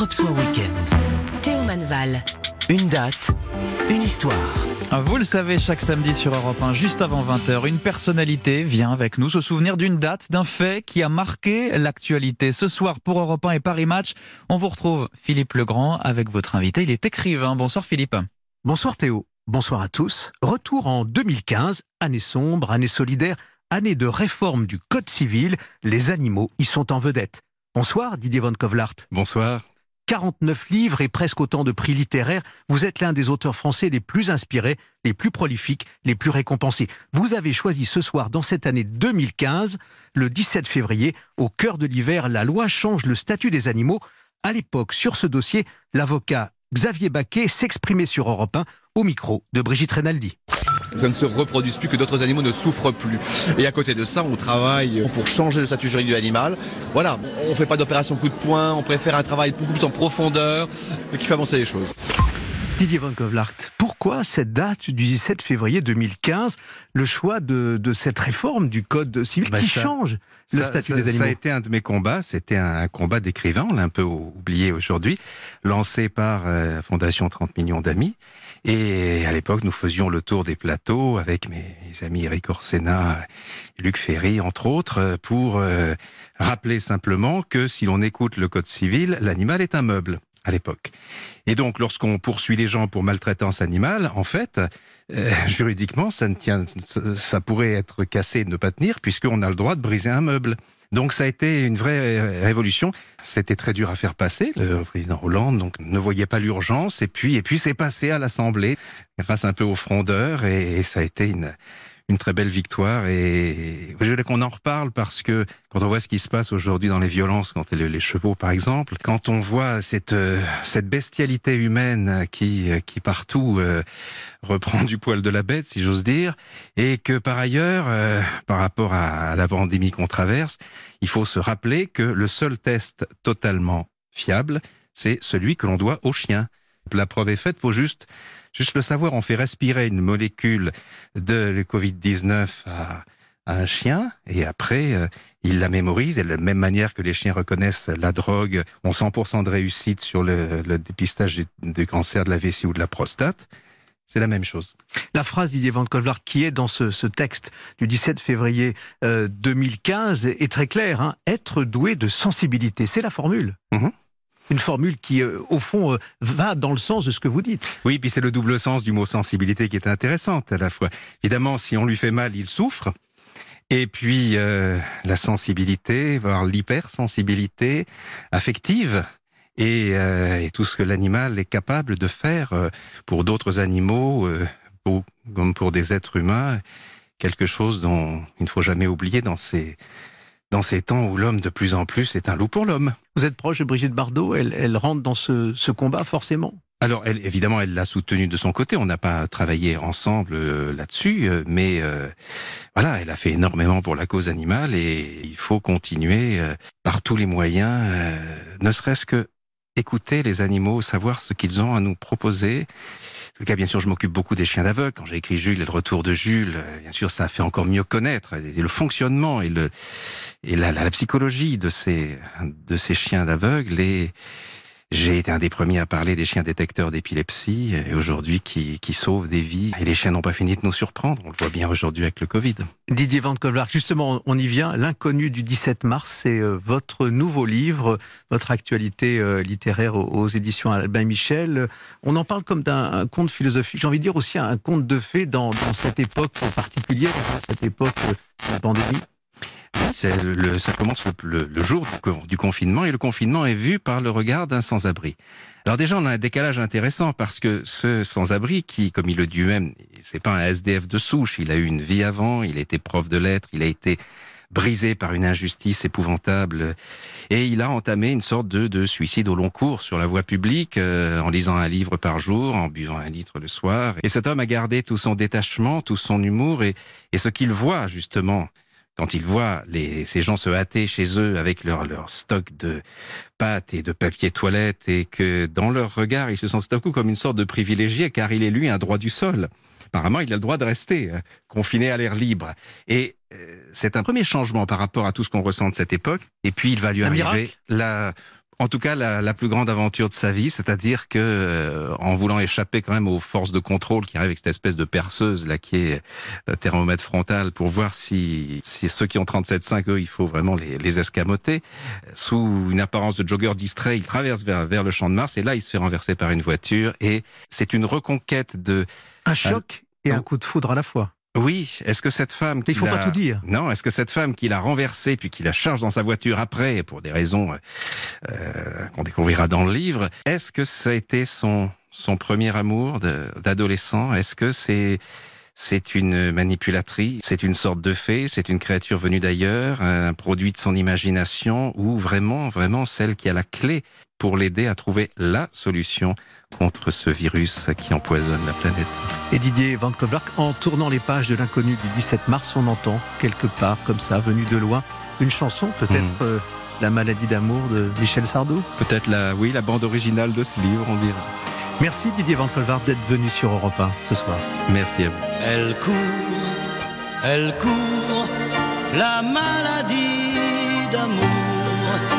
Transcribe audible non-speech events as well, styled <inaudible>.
Europe Soir Weekend. Théo Manval. Une date, une histoire. Vous le savez, chaque samedi sur Europe 1, juste avant 20h, une personnalité vient avec nous se souvenir d'une date, d'un fait qui a marqué l'actualité. Ce soir, pour Europe 1 et Paris Match, on vous retrouve Philippe Legrand avec votre invité. Il est écrivain. Bonsoir Philippe. Bonsoir Théo. Bonsoir à tous. Retour en 2015, année sombre, année solidaire, année de réforme du Code civil. Les animaux y sont en vedette. Bonsoir Didier Van Kovlart. Bonsoir. 49 livres et presque autant de prix littéraires. Vous êtes l'un des auteurs français les plus inspirés, les plus prolifiques, les plus récompensés. Vous avez choisi ce soir, dans cette année 2015, le 17 février, au cœur de l'hiver, la loi change le statut des animaux. À l'époque, sur ce dossier, l'avocat Xavier Baquet s'exprimait sur Europe 1 au micro de Brigitte Renaldi ça ne se reproduise plus, que d'autres animaux ne souffrent plus. Et à côté de ça, on travaille pour changer le statut juridique de l'animal. Voilà, on ne fait pas d'opération coup de poing, on préfère un travail beaucoup plus en profondeur qui fait avancer les choses. Didier Van Kovlart, pourquoi cette date du 17 février 2015, le choix de, cette réforme du Code civil bah, qui change le statut des animaux Ça a été un de mes combats, c'était un, combat d'écrivain, on l'a un peu oublié aujourd'hui, lancé par euh, la Fondation 30 millions d'amis. Et à l'époque, nous faisions le tour des plateaux avec mes amis Eric Orsena, Luc Ferry, entre autres, pour euh, rappeler simplement que si l'on écoute le Code civil, l'animal est un meuble à l'époque. Et donc, lorsqu'on poursuit les gens pour maltraitance animale, en fait, euh, <laughs> juridiquement, ça ne tient, ça pourrait être cassé et ne pas tenir, puisqu'on a le droit de briser un meuble. Donc ça a été une vraie révolution. C'était très dur à faire passer. Le président Hollande donc ne voyait pas l'urgence et puis et puis c'est passé à l'Assemblée grâce un peu aux frondeurs et ça a été une une très belle victoire et je voulais qu'on en reparle parce que quand on voit ce qui se passe aujourd'hui dans les violences, quand les, chevaux par exemple, quand on voit cette euh, cette bestialité humaine qui qui partout euh, reprend du poil de la bête, si j'ose dire, et que par ailleurs, euh, par rapport à, la pandémie qu'on traverse, il faut se rappeler que le seul test totalement fiable, c'est celui que l'on doit aux chiens. La preuve est faite, faut juste Juste le savoir, on fait respirer une molécule de Covid-19 à, un chien et après euh, il la mémorise et de la même manière que les chiens reconnaissent la drogue ont 100% de réussite sur le, dépistage du, cancer de la vessie ou de la prostate. C'est la même chose. La phrase d'Idier Van Kovlart qui est dans ce, texte du 17 février 2015 euh, est très claire. Hein. Être doué de sensibilité, c'est la formule. Mm-hmm une formule qui, euh, au fond, euh, va dans le sens de ce que vous dites. Oui, puis c'est le double sens du mot sensibilité qui est intéressante à la fois. Évidemment, si on lui fait mal, il souffre. Et puis euh, la sensibilité, voire l'hypersensibilité affective, et, et, tout ce que l'animal est capable de faire pour d'autres animaux, comme pour des êtres humains, quelque chose dont il ne faut jamais oublier dans ces dans ces temps où l'homme de plus en plus est un loup pour l'homme. Vous êtes proche de Brigitte Bardot, elle, elle rentre dans ce, ce combat forcément? Alors, elle, évidemment, elle l'a soutenu de son côté. On n'a pas travaillé ensemble euh, là-dessus, euh, mais euh, voilà, elle a fait énormément pour la cause animale et il faut continuer par tous les moyens, ne serait-ce que écouter les animaux, savoir ce qu'ils ont à nous proposer. Le cas, bien sûr, je m'occupe beaucoup des chiens d'aveugle. Quand j'ai écrit Jules et le retour de Jules, bien sûr, ça a fait encore mieux connaître le fonctionnement et le et la, la, psychologie de ces de ces chiens d'aveugle et j'ai été un des premiers à parler des chiens détecteurs d'épilepsie et aujourd'hui qui, sauvent des vies. Et les chiens n'ont pas fini de nous surprendre. On le voit bien aujourd'hui avec le Covid. Didier Van Kovlar, justement, on y vient. L'inconnu du 17 mars, c'est euh, votre nouveau livre, votre actualité euh, littéraire aux, éditions Albin Michel. On en parle comme d'un conte philosophique. J'ai envie de dire aussi un conte de fées dans, dans cette époque particulière, cette époque euh, de la pandémie. Le, ça commence le, jour du, confinement et le confinement est vu par le regard d'un sans-abri. Alors déjà, on a un décalage intéressant parce que ce sans-abri, qui, comme il le dit même, c'est pas un SDF de souche, il a eu une vie avant, il été prof de lettres, il a été brisé par une injustice épouvantable et il a entamé une sorte de, de suicide au long cours sur la voie publique euh, en lisant un livre par jour, en buvant un litre le soir. Et cet homme a gardé tout son détachement, tout son humour et ce qu'il voit justement quand ils voient les, ces gens se hâter chez eux avec leur, leur stock de pâtes et de papier toilette et que dans leur regard, ils se sentent tout à coup comme une sorte de privilégié car il est lui un droit du sol. Apparemment, il a le droit de rester euh, confiné à l'air libre. Et euh, c'est un premier changement par rapport à tout ce qu'on ressent de cette époque. Et puis, il va lui arriver la En tout cas, la, la plus grande aventure de sa vie, c'est-à-dire que euh, en voulant échapper quand même aux forces de contrôle qui arrivent avec cette espèce de perceuse là qui est le thermomètre frontal pour voir si, si ceux qui ont 37,5 eux, il faut vraiment les, les escamoter. Sous une apparence de jogger distrait, il traverse vers, vers le champ de Mars et là, il se fait renverser par une voiture et c'est une reconquête de un choc et un coup de foudre à la fois. Oui, est-ce que cette femme... Il faut pas tout dire. Non, est-ce que cette femme qui l'a renversé puis qui la charge dans sa voiture après, pour des raisons euh, qu'on découvrira dans le livre, est-ce que ça a été son, son premier amour d'adolescent? Est-ce que c'est... C'est une manipulatrice, c'est une sorte de fée, c'est une créature venue d'ailleurs, un produit de son imagination, ou vraiment, vraiment celle qui a la clé pour l'aider à trouver la solution contre ce virus qui empoisonne la planète. Et Didier Van Kovlark, en tournant les pages de l'inconnu du 17 mars, on entend quelque part, comme ça, venu de loin, une chanson, peut-être mmh. euh, La maladie d'amour de Michel Sardou? Peut-être la, oui, la bande originale de ce livre, on dirait. Merci Didier Van Colvard d'être venu sur Europa ce soir. Merci à vous. Elle court, elle court, la maladie d'amour